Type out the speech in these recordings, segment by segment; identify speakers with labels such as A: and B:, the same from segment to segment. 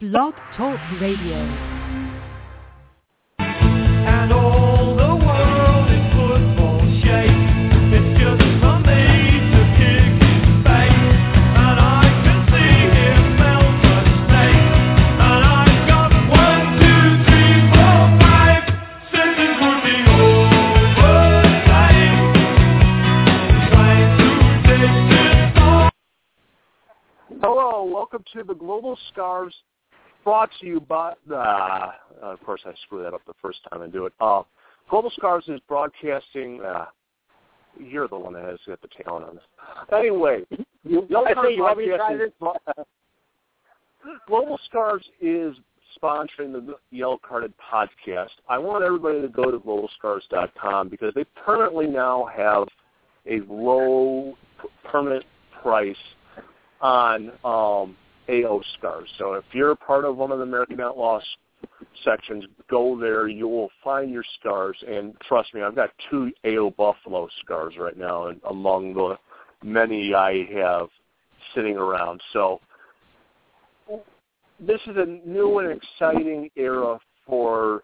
A: Blog Talk Radio.
B: And all the world in football shape. It's just for me to kick his face. And I can see him melt a snake. And I've got one, two, three, four, five. Sentence would be overtime. Trying to take this.
C: Hello, welcome to the Global Scars, brought to you by. Uh, of course, I screw that up the first time I do it. Uh, Global Scars is broadcasting. Uh, you're the one that has got the talent on this. Anyway,
D: You,
C: Yellow
D: I you want me to try this?
C: Global Scars is sponsoring the Yellow Carded podcast. I want everybody to go to globalscars.com because they permanently now have a low permanent price on um, AO scars. So if you're part of one of the American Outlaws sections, go there. You will find your scars. And trust me, I've got two AO Buffalo scars right now and among the many I have sitting around. So this is a new and exciting era for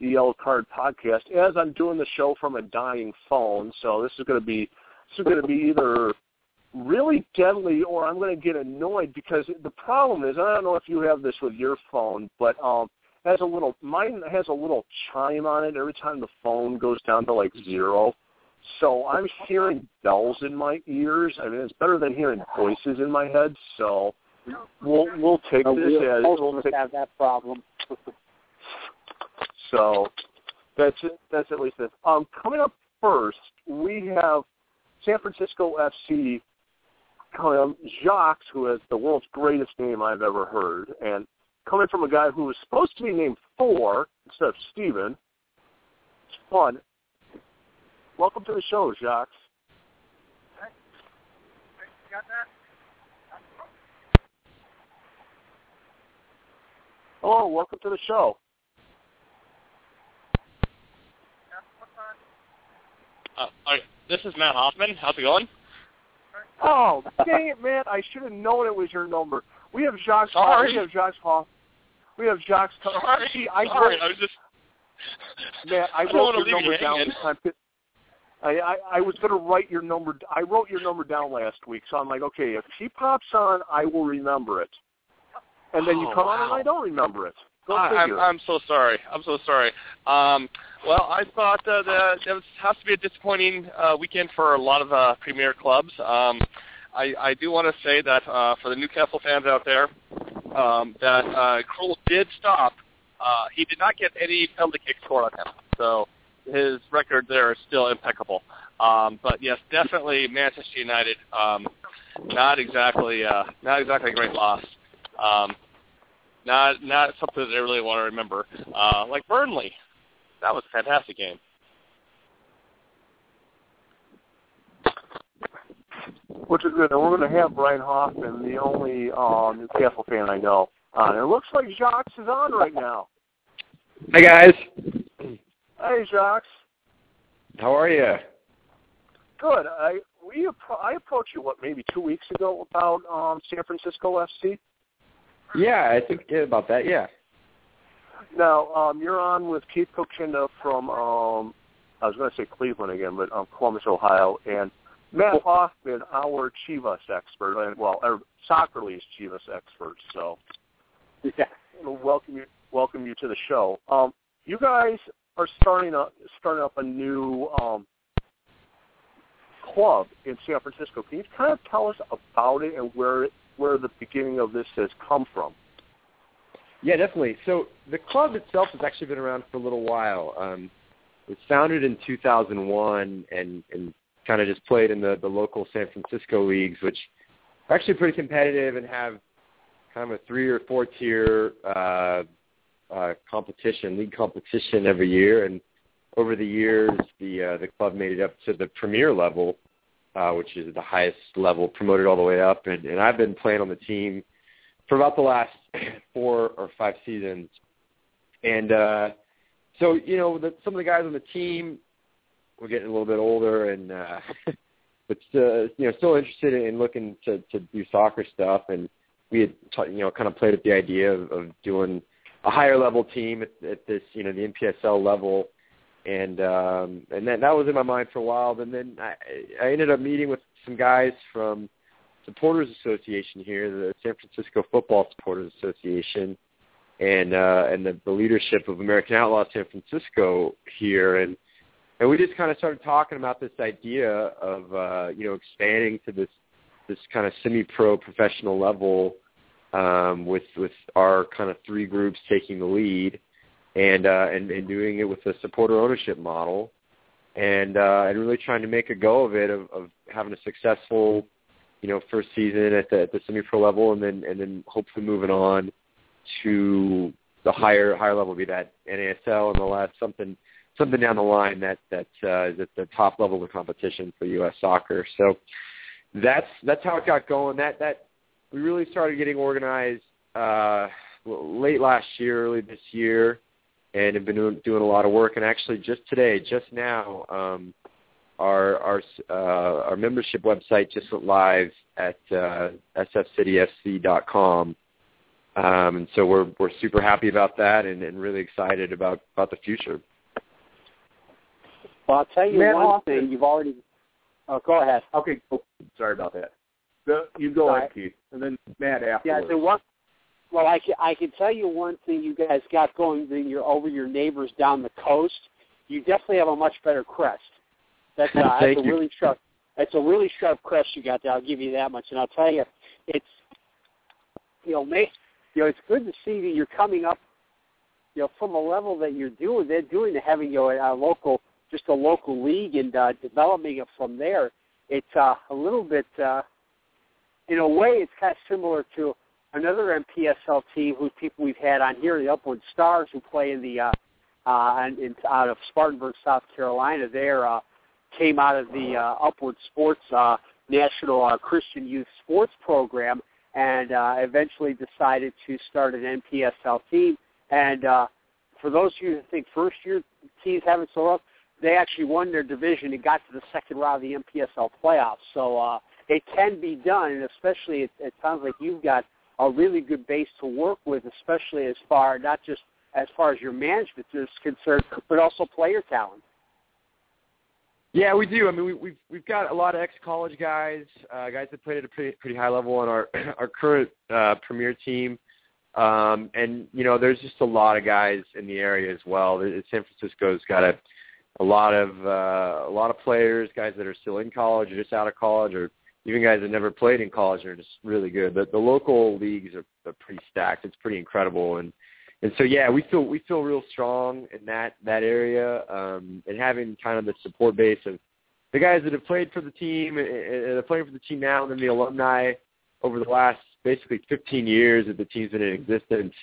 C: the Yellow Card podcast. As I'm doing the show from a dying phone, so this is going to be this is going to be either really deadly or I'm going to get annoyed because the problem is I don't know if you have this with your phone, but um has a little mine has a little chime on it every time the phone goes down to like zero. So I'm hearing bells in my ears. I mean, it's better than hearing voices in my head. So we'll we'll take
D: No,
C: this as we'll take,
D: have that problem.
C: so that's it. That's at least it. Um, coming up first, we have San Francisco FC. Um, Jacques, who has the world's greatest name I've ever heard, and coming from a guy who was supposed to be named Thor instead of Steven. It's fun. Welcome to the show, Jacques. Hello, welcome to the show.
E: Uh, right, this is Matt Hoffman. How's it going?
C: Oh, dang it, man! I should have known it was your number. We have Jacques.
E: Sorry.
C: We have Jacques Hoff. We have Jacques.
E: Sorry,
C: See, I
E: sorry.
C: wrote,
E: I was just.
C: man, I,
E: I
C: wrote your number
E: you
C: down. this time. I, I I was going to write your number. I wrote your number down last week, so I'm like, okay, if she pops on, I will remember it. And then you
E: Oh,
C: come on and. I don't remember it. Go
E: I, I'm. I'm so sorry. I'm so sorry. Um, well, I thought uh, that that was, has to be a disappointing uh, weekend for a lot of uh, premier clubs. Um, I, I do want to say that uh, for the Newcastle fans out there, um, that uh, Krul did stop. Uh, he did not get any penalty kicks scored on him, so his record there is still impeccable. Um, but yes, definitely Manchester United. Um, not exactly, uh, not exactly a great loss. Um, not not something that I really want to remember. Uh, like Burnley, that was a fantastic game.
C: Which is good. And we're going to have Brian Hoffman, the only uh, Newcastle fan I know. Uh, it looks like Jacques is on right now.
F: Hi guys,
C: Hey, Jacques.
F: how are you?
C: Good. I we appro- I approached you what maybe two weeks ago about um, San Francisco FC.
F: Yeah, I think about that. Yeah.
C: Now um, you're on with Keith Cochinda from um, I was going to say Cleveland again, but um, Columbus, Ohio, and Matt Hoffman, our Chivas expert, and well, our soccer league's Chivas expert. So
D: Yeah.
C: welcome you welcome you to the show. Um, you guys are starting up starting up a new um, club in San Francisco. Can you kind of tell us about it and where it, where the beginning of this has come from?
F: Yeah, definitely. So the club itself has actually been around for a little while. Um, it was founded in 2001 and, and kind of just played in the, the local San Francisco leagues, which are actually pretty competitive and have kind of a three or four tier uh, uh, competition, league competition every year. And over the years, the uh, the club made it up to the premier level, uh, which is the highest level, promoted all the way up. And, and I've been playing on the team for about the last four or five seasons. And uh, so, you know, the, some of the guys on the team were getting a little bit older, and uh, but uh, you know, still interested in looking to to do soccer stuff. And we had ta- you know kind of played with the idea of, of doing a higher level team at, at this you know the NPSL level, and um, and that that was in my mind for a while. But then I, I ended up meeting with some guys from Supporters Association here, the San Francisco Football Supporters Association, and uh, and the, the leadership of American Outlaw San Francisco here, and and we just kind of started talking about this idea of uh, you know expanding to this this kind of semi-pro professional level um, with with our kind of three groups taking the lead and uh, and, and doing it with a supporter ownership model and uh, and really trying to make a go of it of, of having a successful you know first season at the at the semi-pro level and then and then hopefully moving on to the higher higher level, be that NASL, and MLS, something something down the line that that uh, is at the top level of competition for U.S. soccer. So that's that's how it got going. That that we really started getting organized uh, late last year, early this year, and have been doing, doing a lot of work. And actually, just today, just now, um, our our uh, our membership website just went live at uh, sfcityfc.com. Um, and so we're we're super happy about that and, and really excited about about the future.
D: Well, I'll tell you
C: Matt
D: one
C: Hoffman.
D: thing. You've already. Oh, go ahead.
C: Okay, cool. sorry about that. The, you go
D: Sorry.
C: ahead, Keith, and then Matt
D: Yeah,
C: afterwards.
D: so what? Well, I can, I can tell you one thing you guys got going that you're over your neighbors down the coast. You definitely have a much better crest. That's, uh, that's a
F: you.
D: really sharp. That's a really sharp crest you got there. I'll give you that much, and I'll tell you, it's you know, may, you know, it's good to see that you're coming up, you know, from a level that you're doing. They're doing to having you know, a local, just a local league and uh, developing it from there. It's uh, a little bit, uh, in a way, it's kind of similar to another NPSL team whose people we've had on here, the Upward Stars, who play in the uh, uh, in, out of Spartanburg, South Carolina. They're uh, came out of the uh, Upward Sports uh, National uh, Christian Youth Sports Program, and uh, eventually decided to start an NPSL team. And uh, for those of you who think first year teams haven't so rough, they actually won their division and got to the second round of the NPSL playoffs. So uh, it can be done, and especially it, it sounds like you've got a really good base to work with, especially as far not just as far as your management is concerned, but also player talent.
F: Yeah, we do. I mean, we, we've we've got a lot of ex-college guys, uh, guys that played at a pretty pretty high level on our our current uh, premier team, um, and you know, there's just a lot of guys in the area as well. San Francisco's got a a lot of uh, a lot of players, guys that are still in college or just out of college, or even guys that never played in college are just really good. But the local leagues are, are pretty stacked. It's pretty incredible, and and so yeah, we feel we feel real strong in that that area, um, and having kind of the support base of the guys that have played for the team and and are playing for the team now, and then the alumni over the last basically 15 years that the team's been in existence.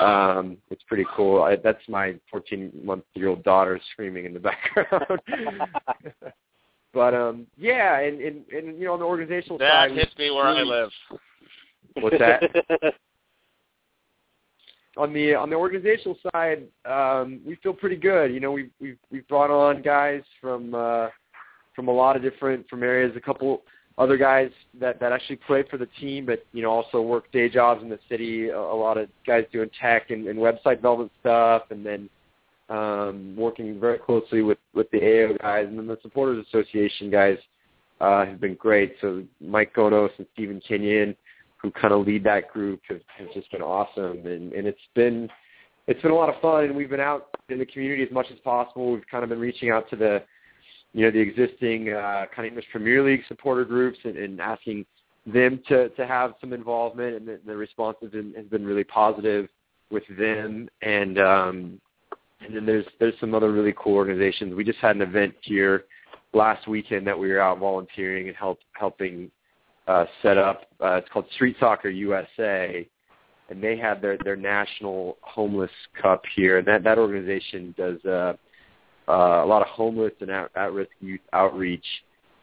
F: Um, it's pretty cool. I, that's my 14 month year old daughter screaming in the background. but um, yeah, and, and and you know on the organizational
E: That
F: side,
E: hits me where I live.
F: What's that? on the on the organizational side, um, we feel pretty good. You know, we've we've we've brought on guys from uh, from a lot of different from areas. A couple other guys that that actually play for the team, but you know also work day jobs in the city. A, a lot of guys doing tech and, and website development stuff, and then um, working very closely with with the AO guys, and then the supporters association guys uh, have been great. So Mike Gonos and Stephen Kenyon who kind of lead that group have, have just been awesome and, and it's been it's been a lot of fun and we've been out in the community as much as possible. We've kind of been reaching out to the you know, the existing uh, kind of English Premier League supporter groups and, and asking them to, to have some involvement and the, the response has been, has been really positive with them and um and then there's there's some other really cool organizations. We just had an event here last weekend that we were out volunteering and help helping uh, set up. Uh, it's called Street Soccer USA, and they have their their national homeless cup here. And that that organization does uh, uh, a lot of homeless and at, at risk youth outreach,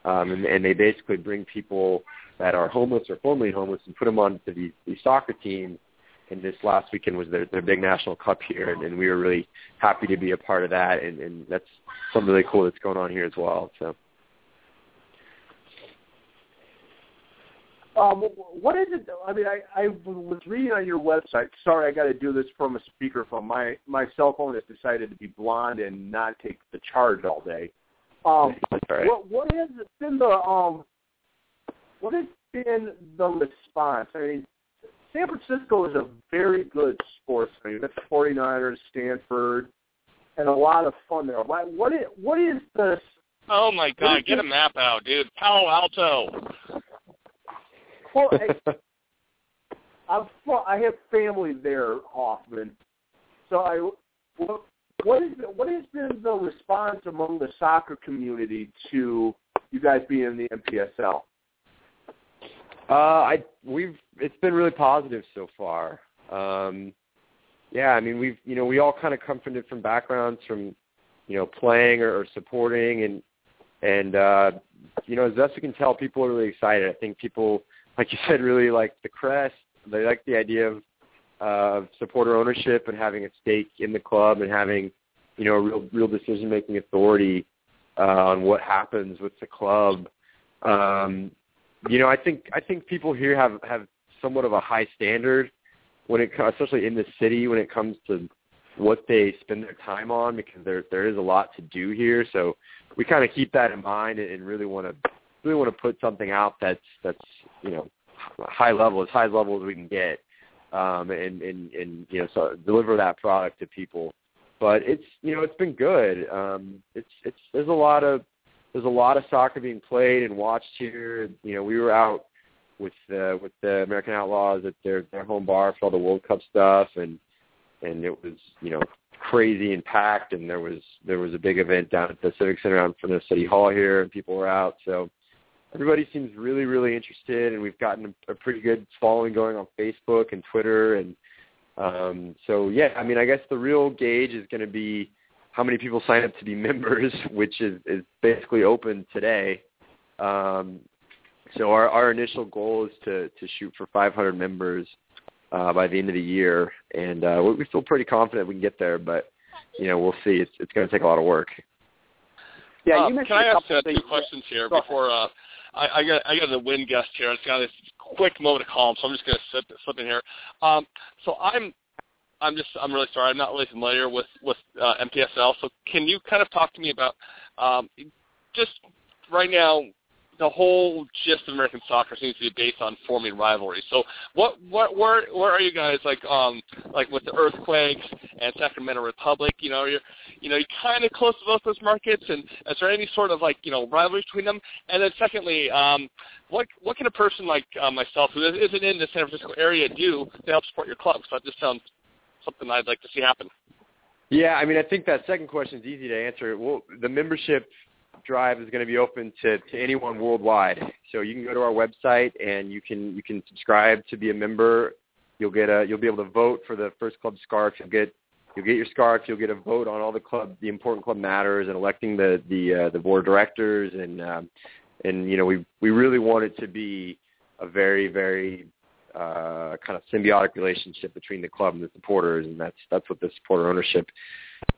F: um, and, and they basically bring people that are homeless or formerly homeless and put them onto these, these soccer teams. And this last weekend was their, their big national cup here, and, and we were really happy to be a part of that. And, and that's something really cool that's going on here as well. So.
C: Um, what is it? I mean, I, I was reading on your website. Sorry, I got to do this from a speakerphone. My my cell phone has decided to be blonde and not take the charge all day. Um,
F: That's all right.
C: what what has been the um, what has been the response? I mean, San Francisco is a very good sports. You've the 49ers, Stanford, and a lot of fun there. What what is, what is the
E: Oh my God! Get a map out, dude. Palo Alto.
C: Well, I, I'm from, I have family there, Hoffman. So I what what is what has been the response among the soccer community to you guys being in the NPSL?
F: Uh, I we've it's been really positive so far. Um, yeah, I mean we've you know we all kind of come from different backgrounds, from you know playing or, or supporting, and and uh, you know as best we can tell, people are really excited. I think people, like you said, really like the crest. They like the idea of uh, supporter ownership and having a stake in the club and having you know a real real decision making authority uh, on what happens with the club. Um, you know, I think I think people here have have somewhat of a high standard when it especially in the city, when it comes to what they spend their time on, because there there is a lot to do here. So we kind of keep that in mind and really want to really want to put something out that's that's you know high level, as high level as we can get, um, and and and you know so deliver that product to people. But it's you know it's been good. Um, it's it's there's a lot of there's a lot of soccer being played and watched here. You know, we were out with uh, with the American Outlaws at their their home bar for all the World Cup stuff, and and it was you know crazy and packed. And there was there was a big event down at the Civic Center out from the City Hall here, and people were out. So everybody seems really really interested, and we've gotten a, a pretty good following going on Facebook and Twitter, and um, so yeah, I mean, I guess the real gauge is going to be how many people sign up to be members, which is, is basically open today. Um, so our, our initial goal is to, to shoot for 500 members uh, by the end of the year, and uh, we we feel pretty confident we can get there. But you know, we'll see. It's it's going to take a lot of work.
D: Yeah,
E: Uh,
D: you mentioned
E: can I ask
D: couple
E: uh,
D: things.
E: two questions here
D: Go
E: before uh, I, I got I got the wind guest here. I just got this quick moment of calm, so I'm just going to slip, slip in here. Um, so I'm I'm just I'm really sorry. I'm not really familiar with with uh, NPSL. So can you kind of talk to me about um, just right now? The whole gist of American soccer seems to be based on forming rivalries. So, what, what, where, where are you guys like, um, like with the Earthquakes and Sacramento Republic? You know, you're, you know, you're kind of close to both those markets, and is there any sort of like, you know, rivalry between them? And then, secondly, um, what, what can a person like uh, myself who isn't in the San Francisco area do to help support your club? So that just sounds something I'd like to see happen.
F: Yeah, I mean, I think that second question is easy to answer. Well, the membership drive is going to be open to, to anyone worldwide. So you can go to our website and you can you can subscribe to be a member. You'll get a you'll be able to vote for the first club scarf. You'll get you'll get your scarf. You'll get a vote on all the club the important club matters and electing the the uh, the board of directors and um, and you know we we really want it to be a very very uh, kind of symbiotic relationship between the club and the supporters, and that's that's what the supporter ownership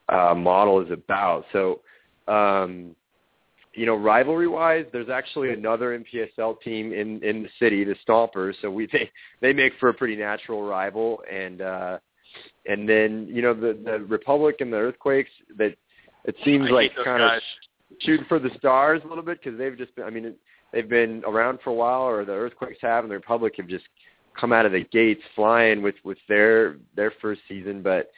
F: uh, model is about. So, um, you know, rivalry-wise, there's actually another NPSL team in in the city, the Stompers. So we they they make for a pretty natural rival, and uh, and then you know the the Republic and the Earthquakes that it seems
E: I
F: like kind of shooting for the stars a little bit because they've just been. I mean, it, they've been around for a while, or the Earthquakes have, and the Republic have just come out of the gates flying with with their their first season. But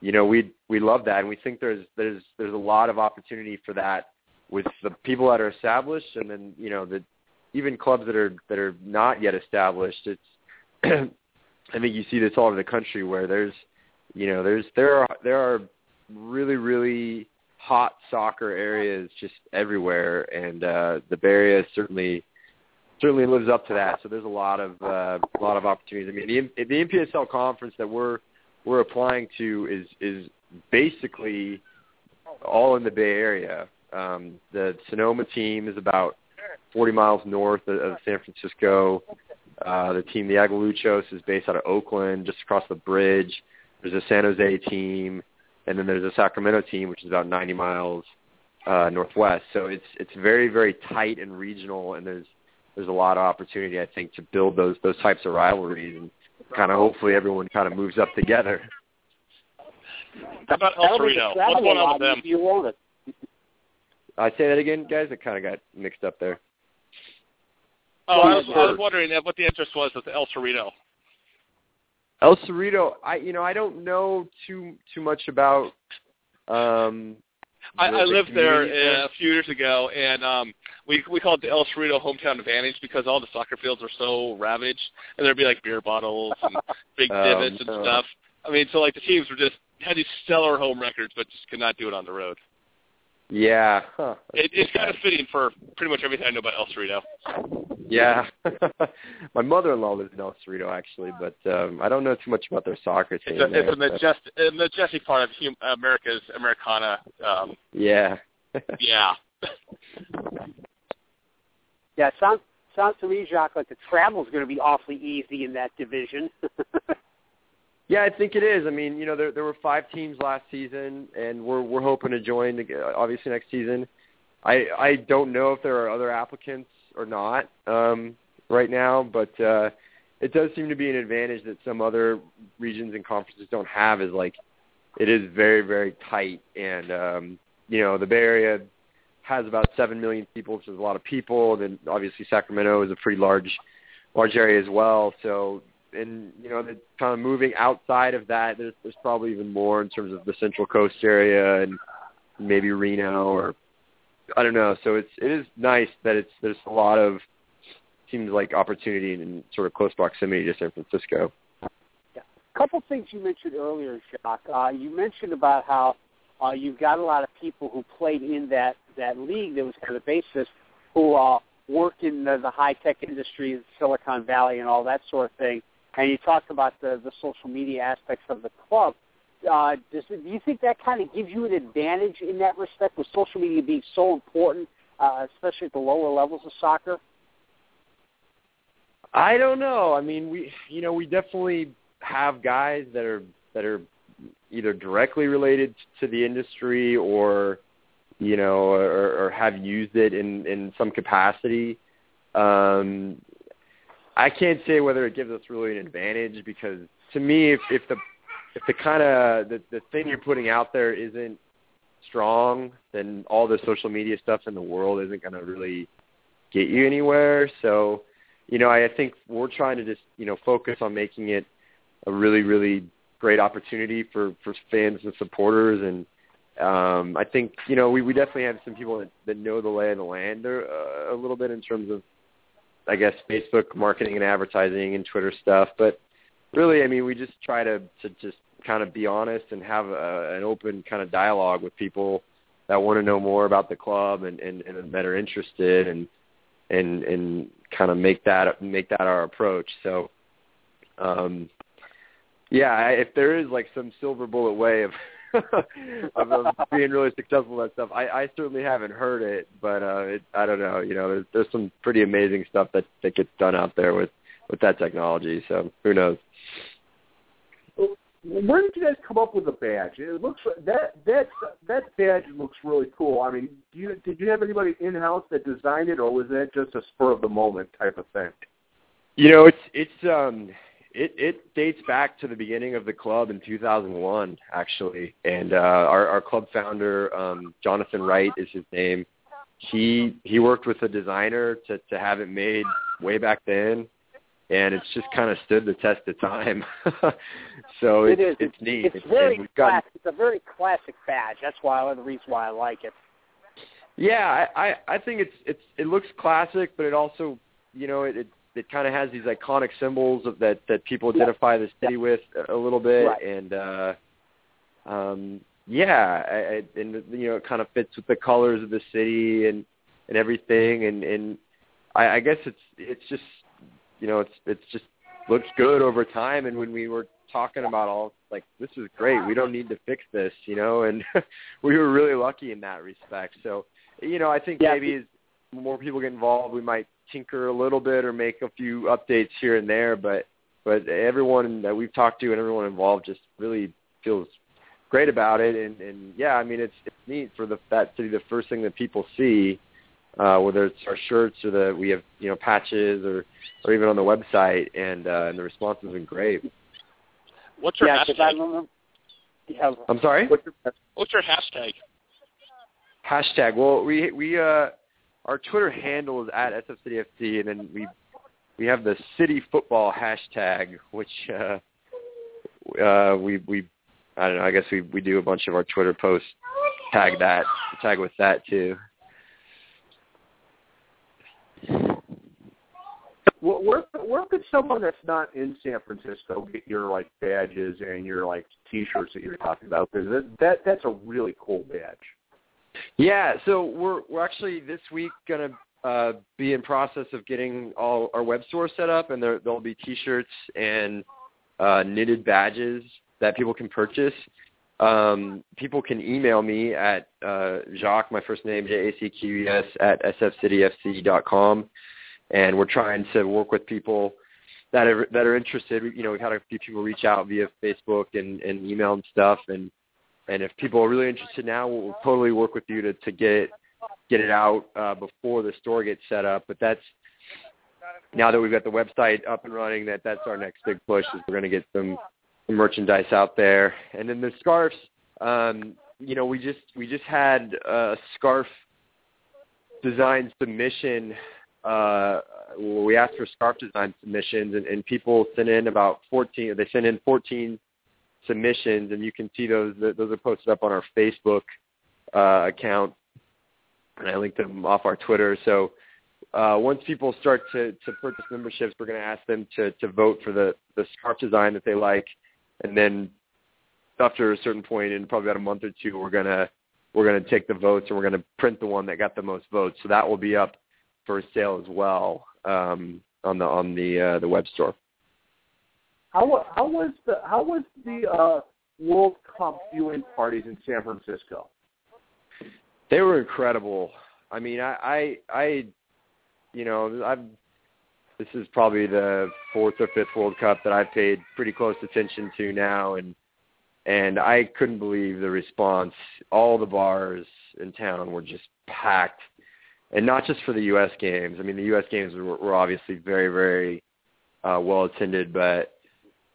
F: you know, we we love that, and we think there's there's there's a lot of opportunity for that with the people that are established, and then you know the even clubs that are that are not yet established. It's I think you see this all over the country where there's you know there's there are there are really really hot soccer areas just everywhere, and uh, the Bay Area certainly certainly lives up to that. So there's a lot of uh, lot of opportunities. I mean, the, the NPSL conference that we're we're applying to is is basically all in the Bay Area. Um, the Sonoma team is about 40 miles north of, of San Francisco. Uh, the team, the Aguiluchos, is based out of Oakland, just across the bridge. There's a San Jose team, and then there's a Sacramento team, which is about 90 miles uh, northwest. So it's it's very very tight and regional, and there's there's a lot of opportunity I think to build those those types of rivalries and kind of hopefully everyone kind of moves up together.
E: How about El
D: That'll
E: Cerrito? What's going
D: a
E: on with them?
D: You want it.
F: I say that again, guys. It kind of got mixed up there.
E: Oh, I was, I was wondering what the interest was with El Cerrito.
F: El Cerrito, I you know I don't know too too much about. Um,
E: I, I lived there uh, a few years ago, and um, we we called it the El Cerrito hometown advantage because all the soccer fields were so ravaged, and there'd be like beer bottles and big
F: Oh,
E: divots and
F: no.
E: stuff. I mean, so like the teams were just had these stellar home records, but just could not do it on the road.
F: Yeah, huh.
E: It, it's kind of fitting for pretty much everything I know about El Cerrito.
F: yeah. My mother-in-law lives in El Cerrito actually, but um, I don't know too much about their soccer team.
E: It's a,
F: there,
E: it's a
F: so-
E: majestic, a majestic part of hum, America's Americana. Um,
F: Yeah.
E: yeah.
D: Yeah, it sounds sounds to me, Jacques, like the travel's going to be awfully easy in that division.
F: Yeah, I think it is. I mean, you know, there there were five teams last season, and we're we're hoping to join obviously next season. I I don't know if there are other applicants or not um, right now, but uh, it does seem to be an advantage that some other regions and conferences don't have. Is like it is very very tight, and um, you know the Bay Area has about seven million people, which is a lot of people. And then obviously Sacramento is a pretty large large area as well. So and you know, the kind of moving outside of that, there's there's probably even more in terms of the Central Coast area and maybe Reno or I don't know. So it's it is nice that it's there's a lot of seems like opportunity in sort of close proximity to San Francisco.
D: A couple things you mentioned earlier, Jacques. Uh, you mentioned about how uh, you've got a lot of people who played in that that league that was kind of the basis who uh, worked in the, the high tech industry, Silicon Valley, and all that sort of thing. And you talked about the the social media aspects of the club. Uh, does do you think that kind of gives you an advantage in that respect, with social media being so important, uh, especially at the lower levels of soccer?
F: I don't know. I mean, we you know we definitely have guys that are that are either directly related to the industry or you know or, or have used it in in some capacity. Um, I can't say whether it gives us really an advantage because to me, if if the if the kind of the the thing you're putting out there isn't strong, then all the social media stuff in the world isn't going to really get you anywhere. So you know, I, I think we're trying to just, you know, focus on making it a really, really great opportunity for, for fans and supporters. And um, I think, you know, we, we definitely have some people that, that know the lay of the land uh, a little bit in terms of, I guess, Facebook marketing and advertising and Twitter stuff. But really, I mean, we just try to, to just kind of be honest and have a, an open kind of dialogue with people that want to know more about the club and, and, and that are interested and, and and kind of make that make that our approach. So, um, yeah, if there is like some silver bullet way of of, of being really successful at stuff, I, I certainly haven't heard it, but uh, it, I don't know. You know, there's, there's some pretty amazing stuff that that gets done out there with with that technology. So who knows?
C: Where did you guys come up with the badge? It looks that that that badge looks really cool. I mean, do you did you have anybody in house that designed it, or was that just a spur of the moment type of thing?
F: You know, it's it's um it it dates back to the beginning of the club in 2001 actually. And uh our our club founder um Jonathan Wright is his name. He he worked with a designer to to have it made way back then and it's just kind of stood the test of time. so
D: It
F: it's
D: is.
F: it's neat.
D: It's
F: And-
D: very
F: and we've gotten
D: classic. It's a very classic badge. That's why one of the reasons why I like it.
F: Yeah, I, I I think it's it's it looks classic, but it also you know it it, it kind of has these iconic symbols of that that people
D: Yeah.
F: identify the city with a little bit,
D: Right.
F: and uh, um, yeah, I, I, and you know it kind of fits with the colors of the city and and everything, and and I, I guess it's it's just you know it's it's just looks good over time, and when we were talking about all like this is great, we don't need to fix this, you know, and we were really lucky in that respect. So you know, I think
D: Yeah.
F: maybe as more people get involved, we might tinker a little bit or make a few updates here and there. But but everyone that we've talked to and everyone involved just really feels great about it. And and yeah, I mean it's it's neat for the that to be the first thing that people see. uh, whether it's our shirts or the we have you know patches or or even on the website, and uh, and the response has been great.
E: What's your
D: yeah, 'cause I
E: hashtag?
D: Yeah,
F: I'm sorry.
C: What's your
E: What's your hashtag?
F: Hashtag. Well, we we uh our Twitter handle is at SFCityFC, and then we we have the City Football hashtag, which uh uh we we I don't know. I guess we we do a bunch of our Twitter posts tag that tag with that too.
C: Where, where could someone that's not in San Francisco get your like badges and your like T-shirts that you're talking about? Because that, that that's a really cool badge.
F: Yeah, so we're we're actually this week gonna uh, be in process of getting all our web store set up, and there there'll be T-shirts and uh, knitted badges that people can purchase. Um, people can email me at uh, Jacques, my first name J A C Q E S at sfcityfc.com, and we're trying to work with people that are that are interested. You know, we've had a few people reach out via Facebook and, and email and stuff, and and if people are really interested now, we'll totally work with you to, to get get it out uh, before the store gets set up. But that's now that we've got the website up and running, that that's our next big push is we're going to get some, some merchandise out there. And then the scarves, um, you know, we just we just had a scarf design submission. Uh, we asked for scarf design submissions, and, and people sent in about 14. They sent in 14 submissions, and you can see those. Those are posted up on our Facebook uh, account, and I linked them off our Twitter. So uh, once people start to, to purchase memberships, we're going to ask them to, to vote for the, the scarf design that they like, and then after a certain point, in probably about a month or two, we're gonna we're gonna take the votes and we're gonna print the one that got the most votes. So that will be up for sale as well um, on the on the uh, the web store.
C: How was the how was the uh, World Cup viewing parties in San Francisco?
F: They were incredible. I mean, I, I, I, you know, I've. This is probably the fourth or fifth World Cup that I've paid pretty close attention to now, and and I couldn't believe the response. All the bars in town were just packed, and not just for the U.S. games. I mean, the U.S. games were, were obviously very, very uh, well attended, but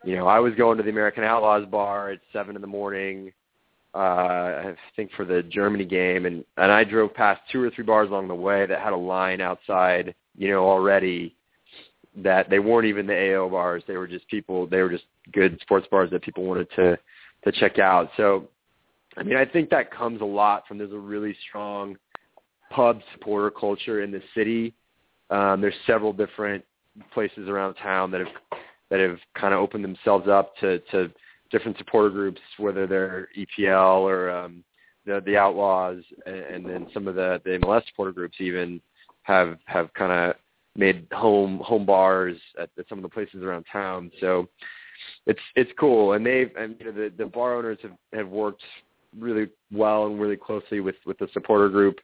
F: you know, I was going to the American Outlaws bar at seven in the morning uh I think for the Germany game and and I drove past two or three bars along the way that had a line outside, you know, already that they weren't even the AO bars. They were just people they were just good sports bars that people wanted to to check out. So I mean, I think that comes a lot from there's a really strong pub supporter culture in the city. Um there's several different places around town that have that have kind of opened themselves up to to different supporter groups, whether they're EPL or um, the the Outlaws, and, and then some of the the MLS supporter groups even have have kind of made home home bars at, at some of the places around town. So it's it's cool, and they've and you know the the bar owners have have worked really well and really closely with with the supporter group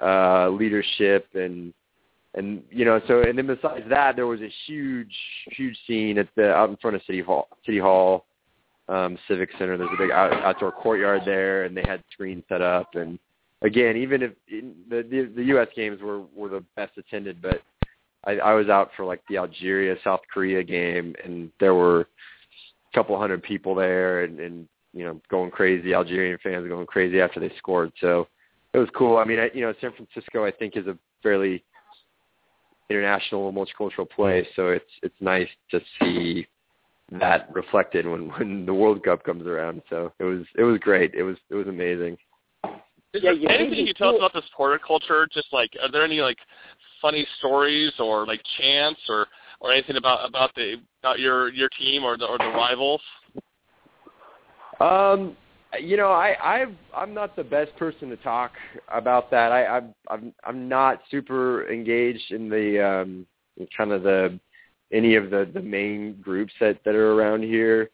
F: uh, leadership and and you know so and then besides that there was a huge huge scene at the out in front of city hall city hall um, Civic Center. There's a big out, outdoor courtyard there, and they had screens set up. And again, even if in, the, the the U.S. games were were the best attended, but I, I was out for like the Algeria South Korea game, and there were a couple hundred people there, and, and you know going crazy. Algerian fans going crazy after they scored. So it was cool. I mean, I, you know, San Francisco I think is a fairly international, multicultural place, so it's it's nice to see that reflected when when the World Cup comes around. So it was it was great. It was it was amazing.
E: Is
D: Yeah,
E: there anything you
D: me
E: can tell us about the supporter culture? Just like, are there any like funny stories or like chants or or anything about about the about your your team or the or the rivals?
F: Um, you know, I I I'm not the best person to talk about that. I I'm I'm not super engaged in the um kind of the any of the the main groups that that are around here.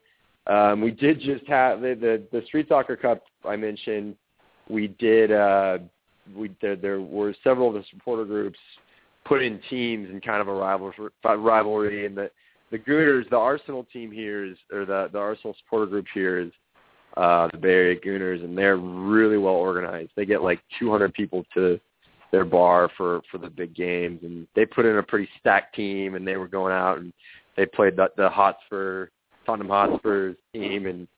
F: Um, we did just have the, the the Street Soccer Cup I mentioned. We did uh we there, there were several of the supporter groups put in teams in kind of a rivalry rivalry and the the Gooners, the Arsenal team here is or the the Arsenal supporter group here is uh the Bay Area Gooners and they're really well organized. They get like 200 people to their bar for for the big games, and they put in a pretty stacked team, and they were going out and they played the, the Hotspur Tottenham Hotspurs team, and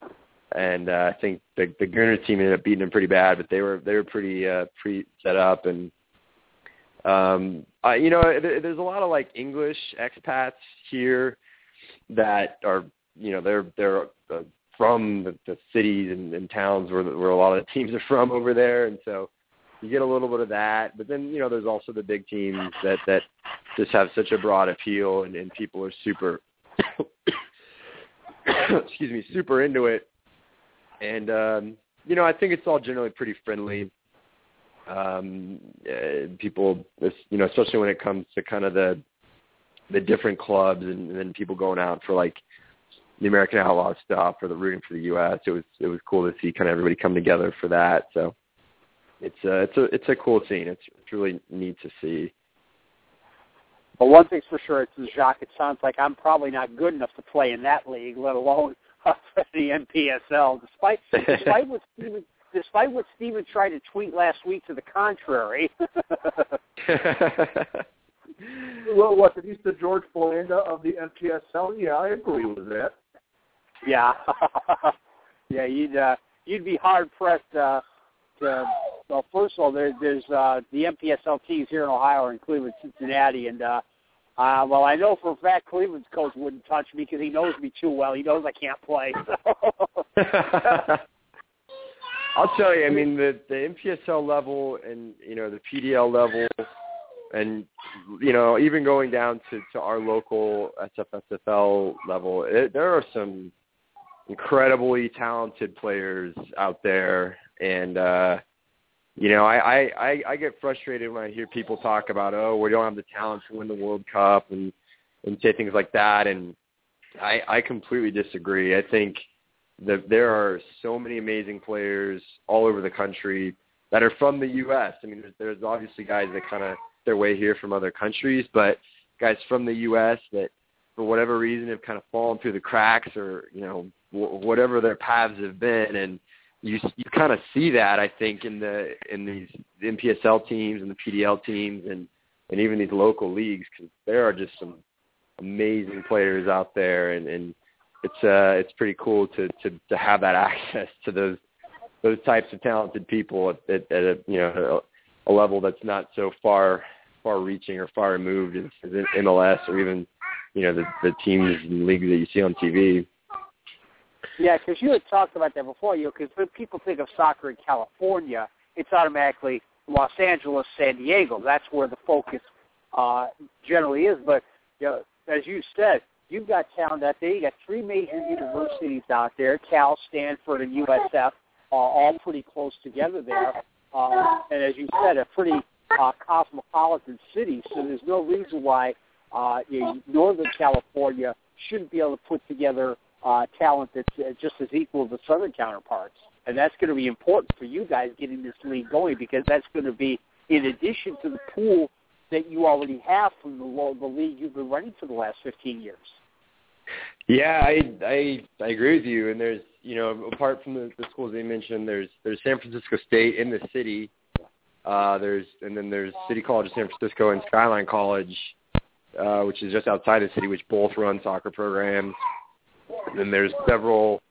F: and uh, I think the the Gunner team ended up beating them pretty bad, but they were they were pretty uh, pretty set up, and um, I, you know there, there's a lot of like English expats here that are you know they're they're uh, from the, the cities and, and towns where where a lot of the teams are from over there, and so you get a little bit of that. But then you know there's also the big teams that that just have such a broad appeal, and, and people are super excuse me super into it. And um, you know I think it's all generally pretty friendly. Um, uh, people, you know, especially when it comes to kind of the the different clubs and then people going out for like the American Outlaw stuff or the rooting for the U.S. It was it was cool to see kind of everybody come together for that. So it's a it's a it's a cool scene. It's it's really neat to see.
D: But one thing's for sure, it's Jacques. It sounds like I'm probably not good enough to play in that league, let alone the NPSL. Despite despite what Steven despite what Steven tried to tweet last week to the contrary.
C: Well, what did he say, George Belanda of the NPSL? Yeah, I agree with that.
D: Yeah, yeah, you'd uh, you'd be hard pressed uh, to. Well, first of all, there, there's uh, the NPSL teams here in Ohio in Cleveland, Cincinnati, and uh, uh, well, I know for a fact Cleveland's coach wouldn't touch me because he knows me too well. He knows I can't play.
F: I'll tell you. I mean, the the NPSL level and you know the PDL level, and you know even going down to to our local SFSFL level, it, there are some incredibly talented players out there, and uh, you know I, I I get frustrated when I hear people talk about oh we don't have the talent to win the World Cup and and say things like that, and I I completely disagree. I think that there are so many amazing players all over the country that are from the U.S. I mean, there's, there's obviously guys that kind of their way here from other countries, but guys from the U.S. that for whatever reason have kind of fallen through the cracks or you know whatever their paths have been, and you you kind of see that I think in the in these the NPSL teams and the PDL teams and and even these local leagues because there are just some amazing players out there and and it's uh it's pretty cool to to to have that access to those those types of talented people at, at, at a you know a, a level that's not so far far reaching or far removed as, as MLS or even you know the the teams and leagues that you see on TV.
D: Yeah, because you had talked about that before. You because when people think of soccer in California, it's automatically Los Angeles, San Diego. That's where the focus uh, generally is. But you know, as you said, you've got talent out there. You got three major universities out there: Cal, Stanford, and USF, uh, all pretty close together there. Uh, and as you said, a pretty uh, cosmopolitan city. So there's no reason why uh, you Northern California shouldn't be able to put together uh, talent that's uh, just as equal as the Southern counterparts. And that's going to be important for you guys getting this league going because that's going to be in addition to the pool that you already have from the, the league you've been running for the last 15 years.
F: Yeah, I I I agree with you. And there's you know apart from the, the schools they mentioned, there's there's San Francisco State in the city. Uh, there's and then there's City College of San Francisco and Skyline College, uh, which is just outside the city, which both run soccer programs. And there's several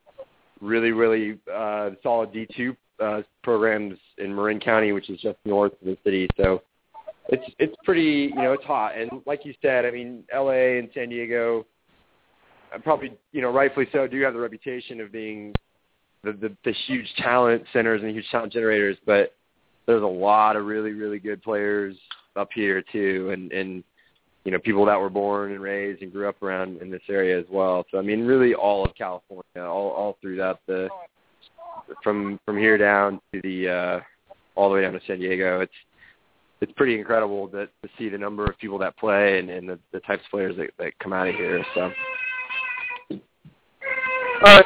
F: really really uh, solid D2 uh, programs in Marin County, which is just north of the city. So it's it's pretty you know it's hot. And like you said, I mean L.A. and San Diego uh, probably you know rightfully so do have the reputation of being the, the the huge talent centers and huge talent generators, but there's a lot of really really good players up here too, and and you know people that were born and raised and grew up around in this area as well. So I mean, really all of California, all all throughout the from from here down to the uh, all the way down to San Diego. It's it's pretty incredible that to see the number of people that play and, and the, the types of players that, that come out of here. So.
C: All right,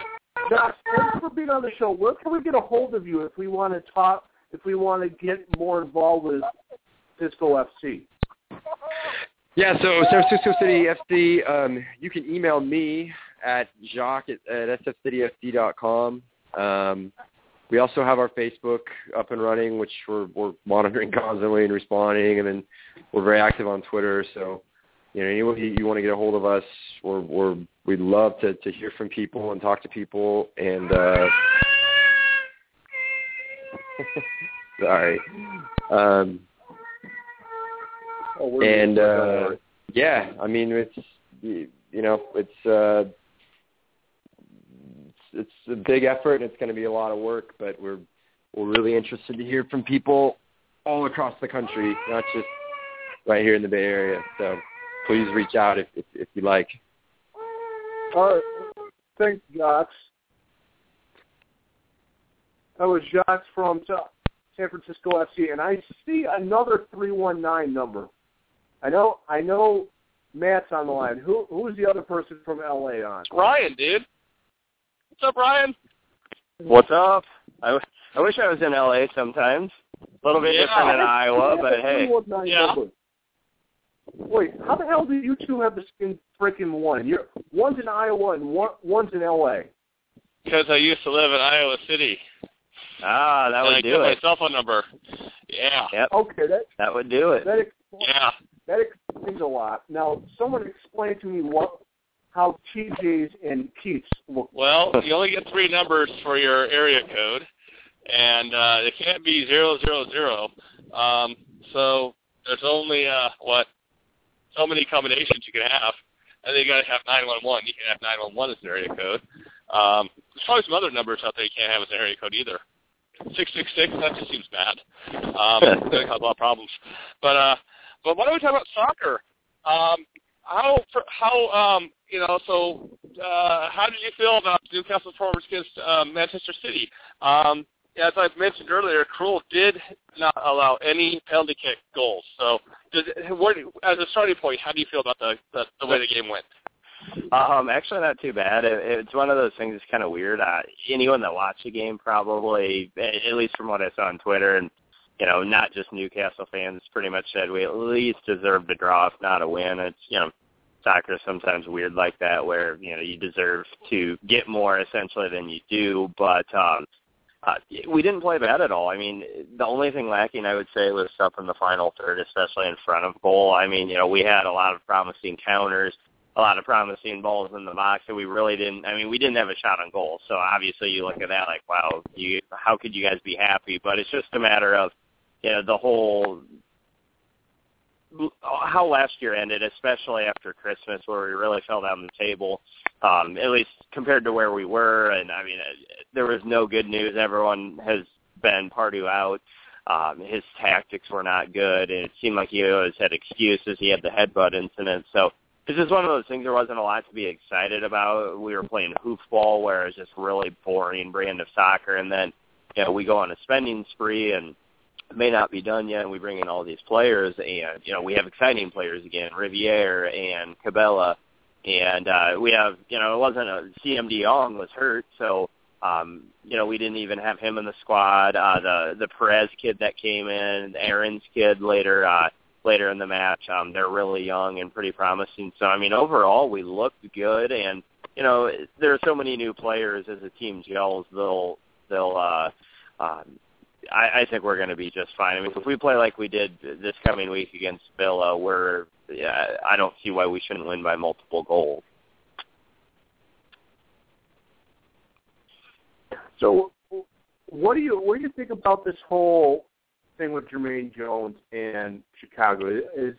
C: Josh, thanks for being on the show. Where can we get a hold of you if we want to talk, if we want to get more involved with Cisco FC?
F: Yeah, so San Francisco City FC, um, you can email me at jacques at, at sfcityfc.com. Um, we also have our Facebook up and running, which we're we're monitoring constantly and responding, and then we're very active on Twitter. So, you know, anyway you, you want to get a hold of us, we're we're we'd love to to hear from people and talk to people. And uh, sorry, um,
C: Oh,
F: and uh, yeah, I mean it's you know it's uh, it's, it's a big effort and it's going to be a lot of work, but we're we're really interested to hear from people all across the country, not just right here in the Bay Area. So please reach out if if, if you like.
C: All right. Thanks, Jacques. That was Jacques from San Francisco FC, and I see another three one nine number. I know. I know. Matt's on the line. Who who is the other person from LA on?
E: Ryan, dude. What's up, Ryan?
A: What's up? I, w- I wish I was in LA sometimes. A little bit
E: Yeah.
A: different in Iowa, but hey.
C: 319
E: Yeah.
C: number. Wait, how the hell do you two have the same freaking one? You're one's in Iowa and one one's in LA.
E: Because I used to live in Iowa City.
A: Ah, that
E: and I
A: would
E: get
A: do
E: my cell phone number. Yeah.
A: Yep,
C: Okay, that
A: that would do it.
C: that explains,
E: Yeah.
C: That explains a lot. Now, someone explain to me what how TJ's and Pete's look.
E: Well, you only get three numbers for your area code, and uh, it can't be zero zero zero. Um, so there's only uh, what so many combinations you can have, and then you got to have nine one one. You can have nine one one as an area code. Um, there's probably some other numbers out there you can't have as an area code either. Six six six. That just seems bad. Um, it's going to cause a lot of problems. But uh, but why don't we talk about soccer? Um, how how um you know so uh how did you feel about Newcastle's performance against um, Manchester City? Um, as I mentioned earlier, Krul did not allow any penalty kick goals. So, does, what, as a starting point, how do you feel about the the, the way the game went?
A: Um, actually, not too bad. It, it's one of those things that's kind of weird. Uh, anyone that watched the game probably, at least from what I saw on Twitter, and you know, not just Newcastle fans, pretty much said we at least deserved a draw, if not a win. It's you know, soccer is sometimes weird like that, where you know you deserve to get more essentially than you do, but. um uh, we didn't play bad at all. I mean, the only thing lacking, I would say, was stuff in the final third, especially in front of goal. I mean, you know, we had a lot of promising counters, a lot of promising balls in the box that we really didn't. I mean, we didn't have a shot on goal. So obviously, you look at that like, wow, you, how could you guys be happy? But it's just a matter of, you know, the whole how last year ended, especially after Christmas, where we really fell down the table. Um, at least compared to where we were, and I mean, there was no good news. Everyone has been Pardew out. Um, his tactics were not good, and it seemed like he always had excuses. He had the headbutt incident, so this is one of those things. There wasn't a lot to be excited about. We were playing hoofball, where it was just really boring brand of soccer, and then you know we go on a spending spree and may not be done yet, and we bring in all these players, and you know we have exciting players again, Riviere and Cabella, and uh, we have you know it wasn't a Siem de Jong was hurt, so um, you know we didn't even have him in the squad. Uh, the the Perez kid that came in, Aaron's kid later uh, later in the match, um, they're really young and pretty promising. So I mean overall we looked good, and you know there are so many new players as the team gels, they'll they'll. uh um, I, I think we're going to be just fine. I mean, if we play like we did this coming week against Villa, we're yeah, I don't see why we shouldn't win by multiple goals.
C: So, what do you what do you think about this whole thing with Jermaine Jones and Chicago? Is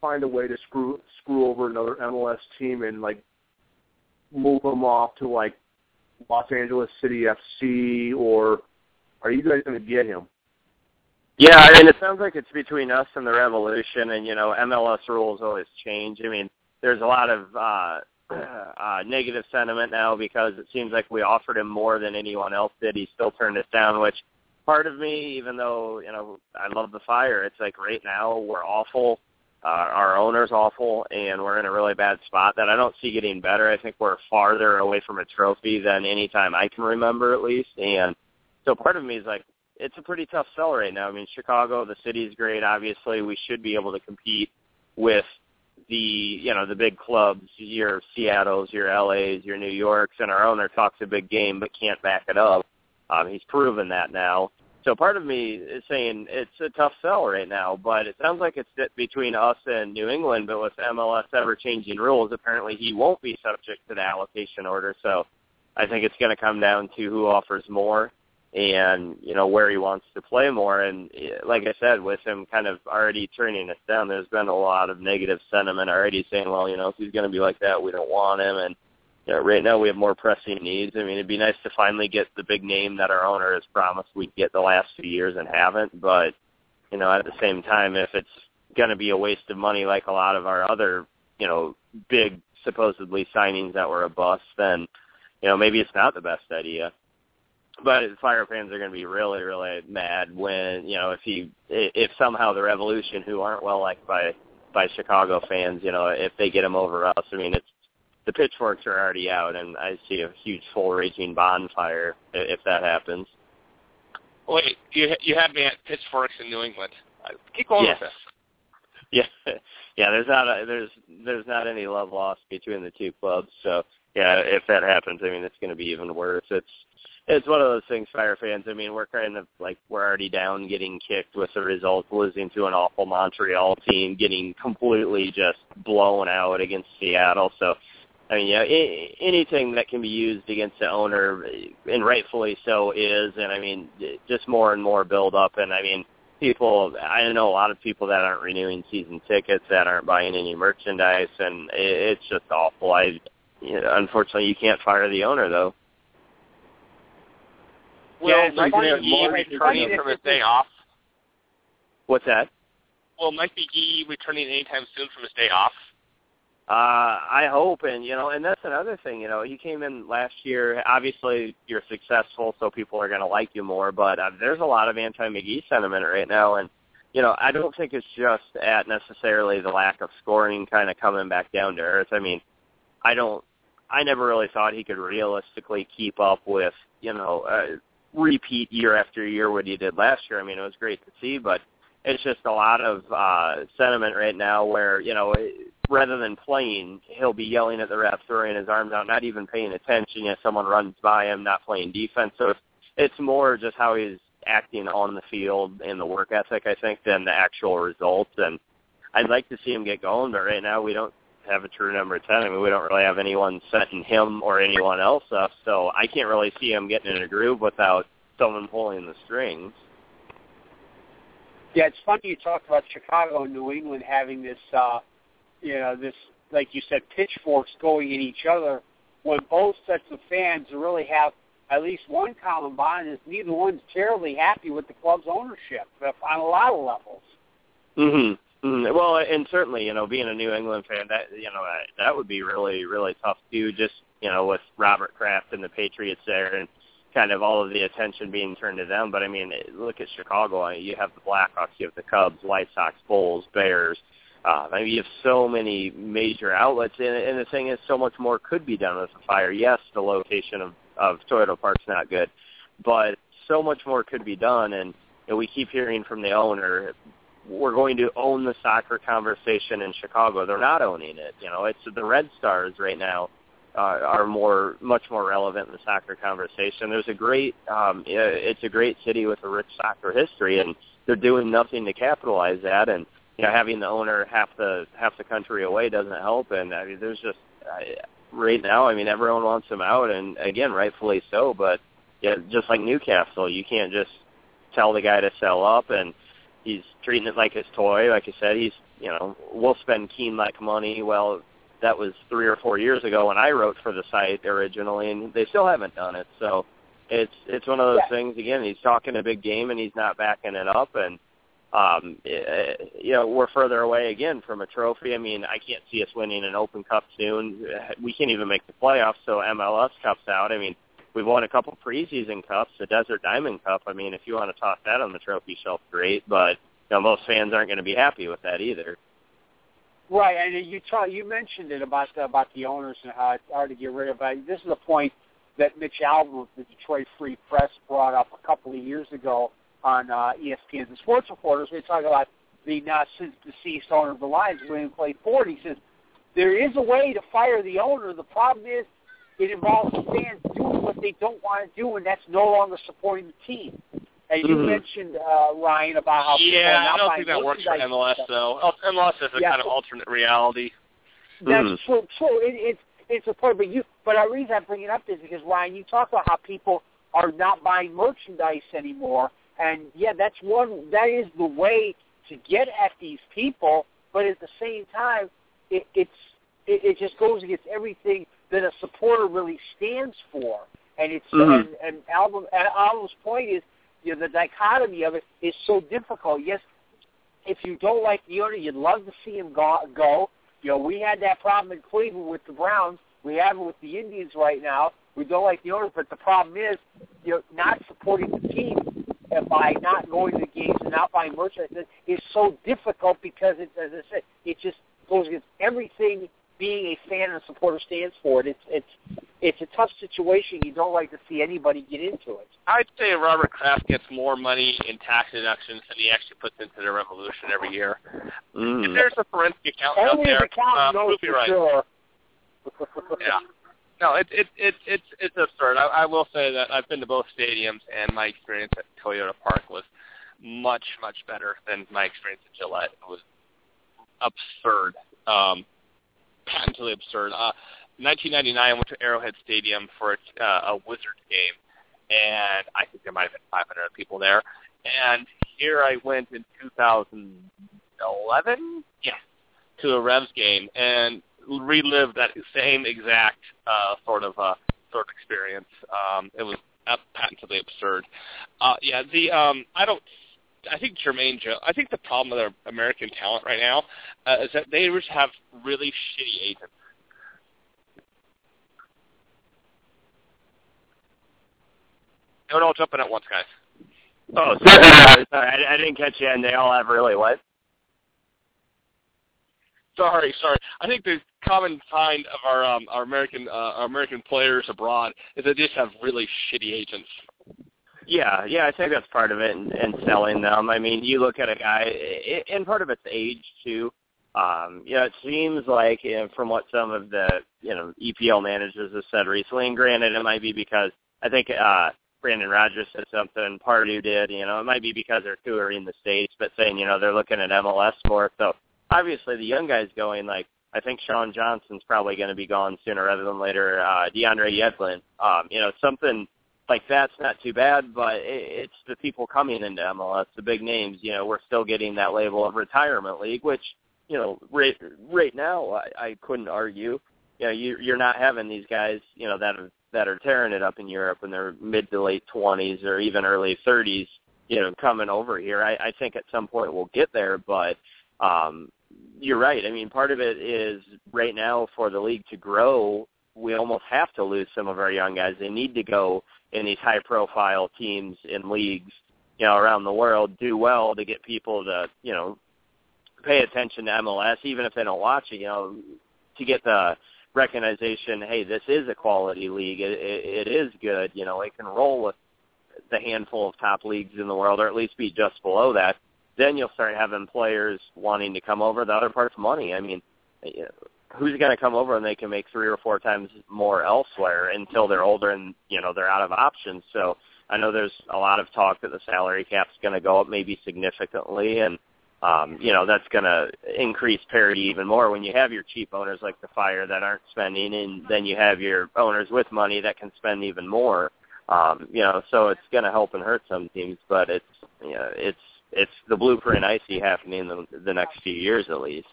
C: find a way to screw screw over another MLS team and like move them off to like Los Angeles City FC, or are you guys going to get him?
A: Yeah, I mean, it sounds like it's between us and the Revolution, and you know, MLS rules always change. I mean, there's a lot of uh, uh, negative sentiment now because it seems like we offered him more than anyone else did. He still turned us down, which part of me, even though you know I love the fire, it's like right now we're awful. Uh, our owner's awful, and we're in a really bad spot that I don't see getting better. I think we're farther away from a trophy than any time I can remember, at least. And so part of me is like, it's a pretty tough sell right now. I mean, Chicago, the city's great. Obviously, we should be able to compete with the you know the big clubs, your Seattle's, your LA's, your New York's, and our owner talks a big game but can't back it up. Um, he's proven that now. So part of me is saying it's a tough sell right now, but it sounds like it's between us and New England. But with MLS ever changing rules, apparently he won't be subject to the allocation order. So I think it's going to come down to who offers more and you know where he wants to play more. And like I said, with him kind of already turning us down, there's been a lot of negative sentiment already saying, well, you know, if he's going to be like that, we don't want him. And you know, right now we have more pressing needs. I mean, it'd be nice to finally get the big name that our owner has promised we'd get the last few years and haven't. But you know, at the same time, if it's going to be a waste of money like a lot of our other, you know, big supposedly signings that were a bust, then you know maybe it's not the best idea. But Fire fans are going to be really, really mad when you know if he if somehow the Revolution, who aren't well liked by by Chicago fans, you know, if they get him over us, I mean, it's the pitchforks are already out, and I see a huge full raging bonfire if that happens.
E: Wait, you you had me at pitchforks in New England. Uh, keep going
A: yes.
E: with this.
A: Yeah, yeah. There's not a, there's there's not any love lost between the two clubs. So yeah, if that happens, I mean it's going to be even worse. It's it's one of those things, Fire fans. I mean, we're kind of like we're already down, getting kicked with the results, losing to an awful Montreal team, getting completely just blown out against Seattle. So I mean, yeah, anything that can be used against the owner, and rightfully so, is. And I mean, just more and more build up. And I mean, people, I know a lot of people that aren't renewing season tickets, that aren't buying any merchandise, and it's just awful. I, you know, unfortunately, you can't fire the owner though.
E: Well,
D: Yeah,
E: Mike
D: Magee
E: returning from his day off.
A: What's that?
E: Will Mike Magee returning anytime soon from his day off?
A: Uh, I hope, and you know, and that's another thing. You know, he came in last year. Obviously, you're successful, so people are going to like you more. But uh, there's a lot of anti-Magee sentiment right now, and you know, I don't think it's just at necessarily the lack of scoring kind of coming back down to earth. I mean, I don't. I never really thought he could realistically keep up with, you know, uh, repeat year after year what he did last year. I mean, it was great to see, but it's just a lot of uh sentiment right now where you know rather than playing he'll be yelling at the ref throwing his arms out not even paying attention. Yet someone runs by him not playing defense. So it's, it's more just how he's acting on the field and the work ethic i think than the actual results. And i'd like to see him get going but right now we don't have a true number 10 i mean we don't really have anyone setting him or anyone else up so i can't really see him getting in a groove without someone pulling the strings
D: Yeah, it's funny you talked about Chicago and New England having this, uh, you know, this like you said, pitchforks going at each other, when both sets of fans really have at least one common bond is neither one's terribly happy with the club's ownership on a lot of levels.
A: Mhm. Mm-hmm. Well, and certainly, you know, being a New England fan, that you know, that, would be really, really tough too. Just you know, with Robert Kraft and the Patriots there, and kind of all of the attention being turned to them. But I mean, look at Chicago. You have the Blackhawks, you have the Cubs, White Sox, Bulls, Bears. Uh, I mean, you have so many major outlets, and, and the thing is, so much more could be done with the fire. Yes, the location of of Toyota Park's not good, but so much more could be done. And you know, we keep hearing from the owner, we're going to own the soccer conversation in Chicago. They're not owning it. You know, it's the Red Stars right now uh, are more, much more relevant in the soccer conversation. There's a great, um, it's a great city with a rich soccer history, and they're doing nothing to capitalize that. And you know, having the owner half the half the country away doesn't help. And I mean, there's just uh, right now. I mean, everyone wants him out, and again, rightfully so. But yeah, just like Newcastle, you can't just tell the guy to sell up, and he's treating it like his toy. Like I said, he's you know, we'll spend keen like money. Well, that was three or four years ago when I wrote for the site originally, and they still haven't done it. So it's it's one of those
D: Yeah.
A: things. Again, he's talking a big game, and he's not backing it up, and um, eh, you know, we're further away again from a trophy. I mean, I can't see us winning an Open Cup soon. We can't even make the playoffs, so MLS Cup's out. I mean, we've won a couple preseason cups, the Desert Diamond Cup. I mean, if you want to toss that on the trophy shelf, great. But you know, most fans aren't going to be happy with that either.
D: Right, and you talk, you mentioned it about the, about the owners and how it's hard to get rid of. But this is a point that Mitch Albom of the Detroit Free Press brought up a couple of years ago on uh, ESPN the Sports Reporters. We talk about the now since deceased owner of the Lions, William Clay Ford. He says there is a way to fire the owner. The problem is it involves fans doing what they don't want to do, and that's no longer supporting the team. And you
C: Mhm.
D: mentioned uh, Ryan about how people are
E: Yeah,
D: not
E: I don't think that works for MLS
D: stuff.
E: though. Oh, MLS is a
D: Yeah,
E: kind of alternate reality.
D: That's
C: Mhm.
D: true. True. It, it's it's a point, but you. But the reason I bring it up is because Ryan, you talk about how people are not buying merchandise anymore, and yeah, that's one. That is the way to get at these people. But at the same time, it, it's it, it just goes against everything that a supporter really stands for. And it's
C: Mhm.
D: and, and Albom and Albom's point is you know the dichotomy of it is so difficult. Yes, if you don't like the owner, you'd love to see him go. go. You know, we had that problem in Cleveland with the Browns. We have it with the Indians right now. We don't like the owner, but the problem is, you know, not supporting the team by not going to the games and not buying merchandise is so difficult because, it, as I said, it just goes against everything being a fan and a supporter stands for. It. It's it's it's a tough situation. You don't like to see anybody get into it.
E: I'd say Robert Kraft gets more money in tax deductions than he actually puts into the Revolution every year. If
C: Mhm.
E: there's a forensic accountant out there,
D: the count
E: uh,
D: knows
E: prove me
D: for
E: right.
D: sure.
E: Yeah. No, it, it, it, it's it's absurd. I, I will say that I've been to both stadiums, and my experience at Toyota Park was much much better than my experience at Gillette. It was absurd, um, patently absurd. Uh, 1999, I went to Arrowhead Stadium for a, uh, a Wizards game, and I think there might have been 500 people there. And here I went in 2011, yes, to a Revs game, and relived that same exact uh, sort of uh, sort of experience. Um, it was uh, patently absurd. Uh, yeah, the um, I don't. I think Jermaine Joe. I think the problem with our American talent right now uh, is that they just have really shitty agents. Don't all jump in at once, guys.
A: Oh, sorry, sorry, I, I didn't catch you. And they all have really what?
E: Sorry, sorry. I think the common find of our um, our American uh, our American players abroad is that they just have really shitty agents.
A: Yeah, yeah, I think that's part of it, and, selling them. I mean, you look at a guy, and part of it's age too. Um, you know, it seems like you know, from what some of the you know EPL managers have said recently, and granted, it might be because I think uh, Brendan Rodgers said something, Pardew did. You know, it might be because they're touring the states, but saying you know they're looking at MLS more. So obviously, the young guys going like. I think Sean Johnson's probably going to be gone sooner rather than later. Uh, DeAndre Yedlin, um, you know, something like that's not too bad, but it, it's the people coming into MLS, the big names. You know, we're still getting that label of retirement league, which you know, right right now I, I couldn't argue. You know, you, you're not having these guys, you know, that are that are tearing it up in Europe in their mid to late twenties or even early thirties. You know, coming over here. I, I think at some point we'll get there, but um, you're right. I mean, part of it is right now for the league to grow, we almost have to lose some of our young guys. They need to go in these high profile teams in leagues, you know, around the world, do well to get people to, you know, pay attention to MLS, even if they don't watch it, you know, to get the recognition, hey, this is a quality league. It, it, it is good. You know, it can roll with the handful of top leagues in the world, or at least be just below that. Then you'll start having players wanting to come over. The other part's money. I mean, who's going to come over and they can make three or four times more elsewhere until they're older and you know they're out of options. So I know there's a lot of talk that the salary cap's going to go up maybe significantly, and um, you know that's going to increase parity even more when you have your cheap owners like the Fire that aren't spending, and then you have your owners with money that can spend even more. Um, you know, so it's going to help and hurt some teams, but it's you know it's it's the blueprint I see happening in the, the next few years at least.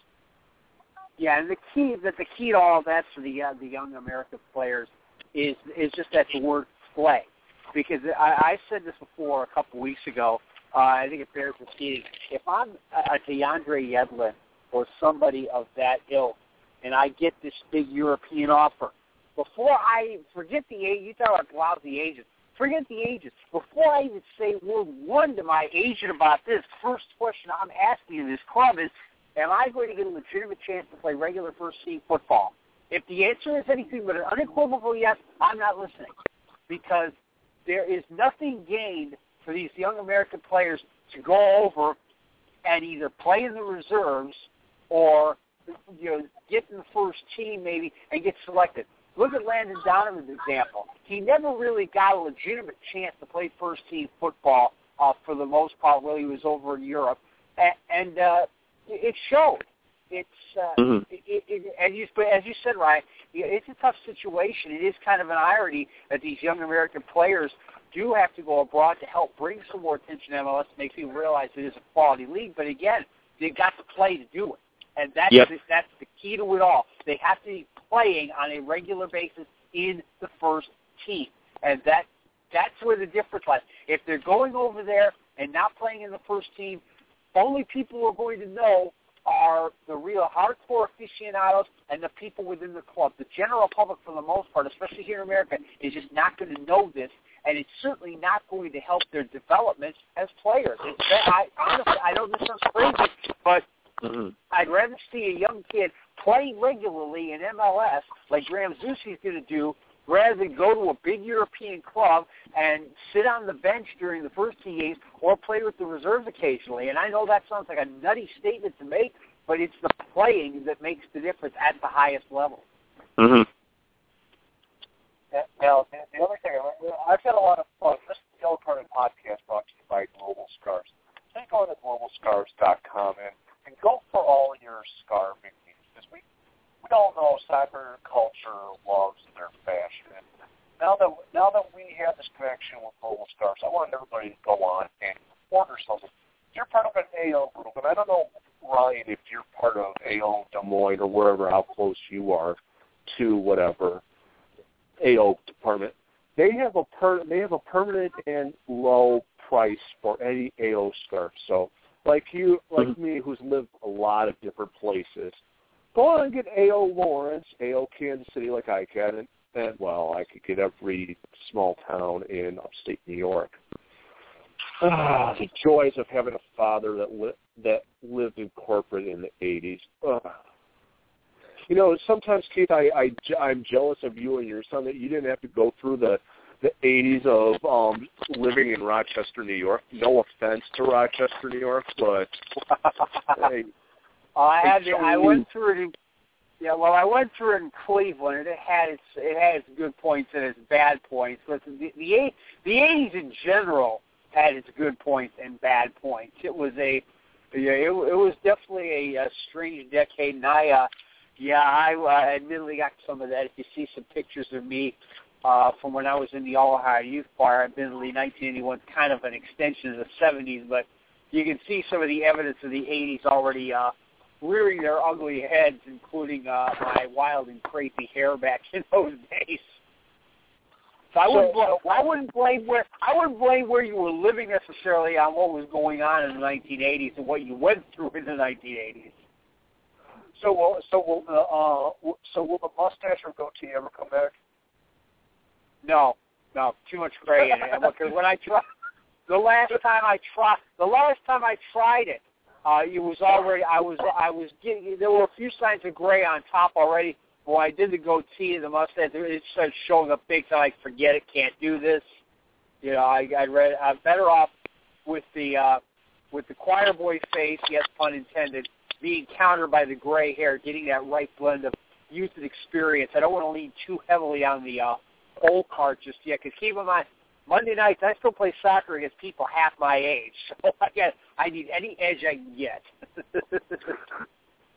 D: Yeah, and the key that the key to all that for the uh, the young American players is is just that the word play, because I, I said this before a couple weeks ago. Uh, I think it bears repeating. If I'm a, DeAndre Yedlin or somebody of that ilk, and I get this big European offer, before I forget the age, you talk about lousy agents. Forget the agents. Before I even say word one to my agent about this, first question I'm asking in this club is, am I going to get a legitimate chance to play regular first team football? If the answer is anything but an unequivocal yes, I'm not listening because there is nothing gained for these young American players to go over and either play in the reserves or you know get in the first team maybe and get selected. look at Landon Donovan's example. He never really got a legitimate chance to play first team football uh, for the most part while he was over in Europe, and, and uh, it showed. It's uh,
C: Mhm.
D: it, it, as you as you said, Ryan, it's a tough situation. It is kind of an irony that these young American players do have to go abroad to help bring some more attention to MLS to make people realize it is a quality league. But again, they've got to play to do it, and that's
C: Yep.
D: the, that's the key to it all. They have to be playing on a regular basis in the first team, and that that's where the difference lies. If they're going over there and not playing in the first team, only people who are going to know are the real hardcore aficionados and the people within the club. The general public, for the most part, especially here in America, is just not going to know this, and it's certainly not going to help their development as players. It's, I honestly, I know this sounds crazy, but
C: Mhm.
D: I'd rather see a young kid play regularly in MLS like Graham Zusi's going to do rather than go to a big European club and sit on the bench during the first two games or play with the reserves occasionally. And I know that sounds like a nutty statement to make, but it's the playing that makes the difference at the highest level.
C: Mhm.
G: Now, the the other thing, I've had a lot of fun. This is the Yellow Card podcast brought to you by Global Scars. Take on to globalscars.com and, and go for all your scarving needs. Because we, we all know soccer culture loves their fashion. Now that now that we have this connection with Global Scars, I want everybody to go on and order something. You're part of an AO group, and I don't know, Ryan, if you're part of AO
C: Des Moines or wherever how close you are to whatever AO department. They have a per they have a permanent and low price for any AO scarf. So like you like mm-hmm. me who's lived a lot of different places, go on and get AO Lawrence, AO Kansas City like I can and, and well, I could get every small town in upstate New York. Ah, the joys of having a father that li- that lived in corporate in the eighties. You know, sometimes Keith, I, I I'm jealous of you and your son that you didn't have to go through the the eighties of um living in Rochester, New York. No offense to Rochester, New York, but hey,
D: I had
C: so
D: I went through it. Yeah, well, I went through it in Cleveland, and it had its it had its good points and its bad points. But the the eight- the eighties in general had its good points and bad points. It was a yeah, it, it was definitely a, a strange decade, and I uh, yeah, I uh, admittedly got some of that. If you see some pictures of me uh, from when I was in the All Ohio Youth Choir, admittedly 1981 kind of an extension of the 70s, but you can see some of the evidence of the 80s already uh, rearing their ugly heads, including uh, my wild and crazy hair back in those days. So I wouldn't, bl- I wouldn't blame where I wouldn't blame where you were living necessarily on what was going on in the 1980s and what you went through in the 1980s.
G: So will so will the uh so will the mustache or goatee ever come back?
D: No, no, too much gray in it. Because when I tried, the last time I tried, the last time I tried it, uh, it was already. I was, I was getting. There were a few signs of gray on top already. But when I did the goatee and the mustache, it started showing up big. I like, forget it, can't do this. You know, I, I read. I'm better off with the uh, with the choir boy face. Yes, pun intended. Being countered by the gray hair, getting that right blend of youth and experience. I don't want to lean too heavily on the uh, old card just yet. Because keep in mind, Monday nights I still play soccer against people half my age, so I guess I need any edge I can get.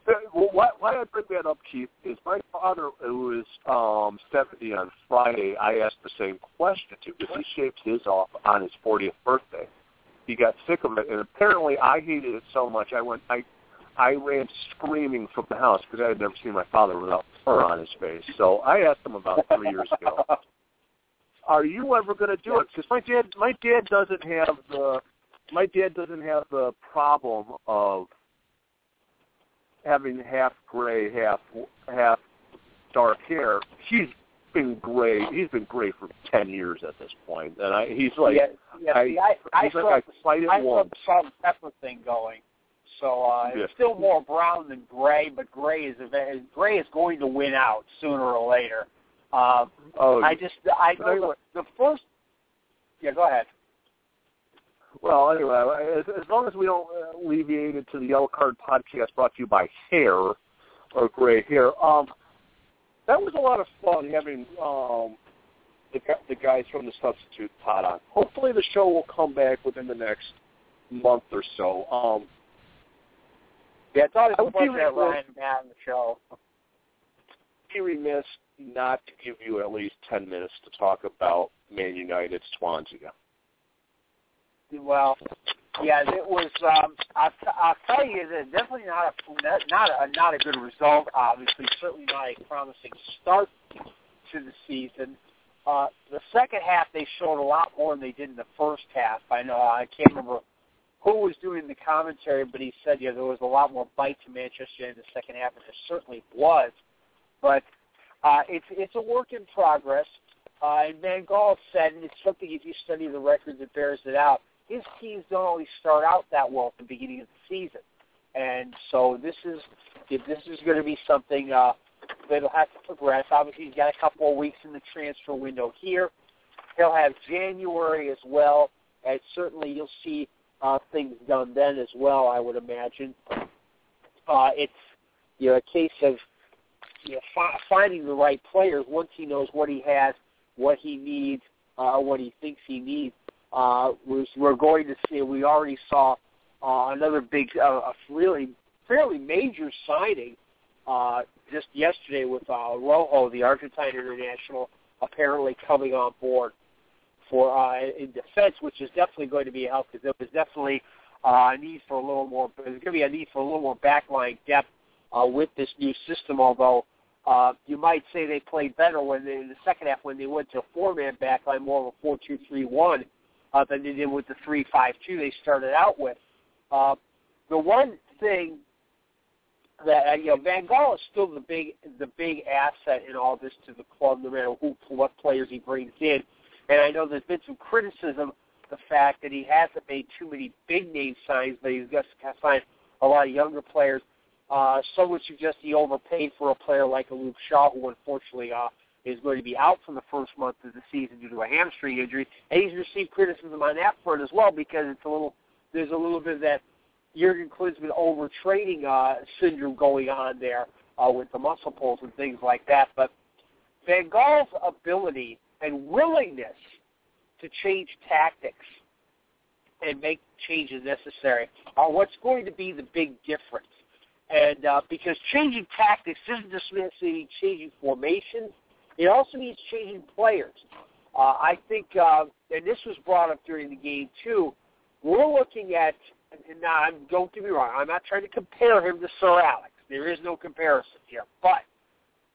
C: Well, why, why I bring that up, Keith, is my father, who is um, 70 on Friday, I asked the same question to because he shaved his off on his 40th birthday. He got sick of it, and apparently I hated it so much I went, I, I ran screaming from the house because I had never seen my father without fur on his face. So I asked him about three years ago, "Are you ever going to do it?" Because my dad, my dad doesn't have the, my dad doesn't have the problem of having half gray, half half dark hair. He's been gray. He's been gray for ten years at this point, and I he's like
D: yeah, yeah.
C: I-
D: see, I, I
C: he's
D: still
C: like I fight it
D: I have the salt pepper thing going. So uh,
C: Yeah.
D: it's still more brown than gray, but gray is gray is going to win out sooner or later. Uh,
C: Oh,
D: I just I the, the first. Yeah, go ahead.
C: well, anyway, as, as long as we don't uh, alleviate it to the Yellow Card podcast brought to you by hair or gray hair. Um, that was a lot of fun having um, the the guys from the substitute pod on. Hopefully, the show will come back within the next month or so. Um,
D: Yeah, it's always
C: I would be
D: to have
C: remiss-
D: Ryan Matt on the show.
C: be remiss not to give you at least ten minutes to talk about Man United Swansea.
D: Well, yeah, it was. Um, I'll, t- I'll tell you that definitely not a not a not a good result. Obviously, certainly not a promising start to the season. Uh, the second half, they showed a lot more than they did in the first half. I know I can't remember who was doing the commentary, but he said yeah there was a lot more bite to Manchester United in the second half, and there certainly was. But uh, it's it's a work in progress. Uh, and Van Gaal said, and it's something if you study the records, it bears it out. His teams don't always start out that well at the beginning of the season, and so this is if this is going to be something uh, that'll have to progress. Obviously, he's got a couple of weeks in the transfer window here. He'll have January as well, and certainly you'll see uh, things done then as well. I would imagine. Uh, it's you know a case of you know, fi- finding the right players once he knows what he has, what he needs, uh, what he thinks he needs. Uh, we're, going to see. We already saw uh, another big, uh, a really fairly major signing uh, just yesterday with uh, Rojo, the Argentine international, apparently coming on board for uh, in defense, which is definitely going to be a help because there was definitely uh, a need for a little more. There's going to be a need for a little more backline depth uh, with this new system. Although uh, you might say they played better when they, in the second half when they went to a four-man backline, more of a four-two-three-one uh, than they did with the three-five-two they started out with. Uh, the one thing that uh, you know, Van Gaal is still the big the big asset in all this to the club, no matter who what players he brings in. And I know there's been some criticism the fact that he hasn't made too many big name signs, but he's just signed a lot of younger players. Uh, some would suggest he overpaid for a player like a Luke Shaw, who unfortunately uh, is going to be out for the first month of the season due to a hamstring injury. And he's received criticism on that front as well because it's a little there's a little bit of that Jurgen Klinsmann overtraining uh, syndrome going on there uh, with the muscle pulls and things like that. But Van Gaal's ability and willingness to change tactics and make changes necessary are what's going to be the big difference. And uh, because changing tactics doesn't just mean changing formations, it also means changing players. Uh, I think, uh, and this was brought up during the game too. We're looking at and now I'm, don't get me wrong, I'm not trying to compare him to Sir Alex. There is no comparison here. But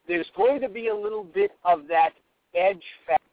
D: there's going to be a little bit of that edge factor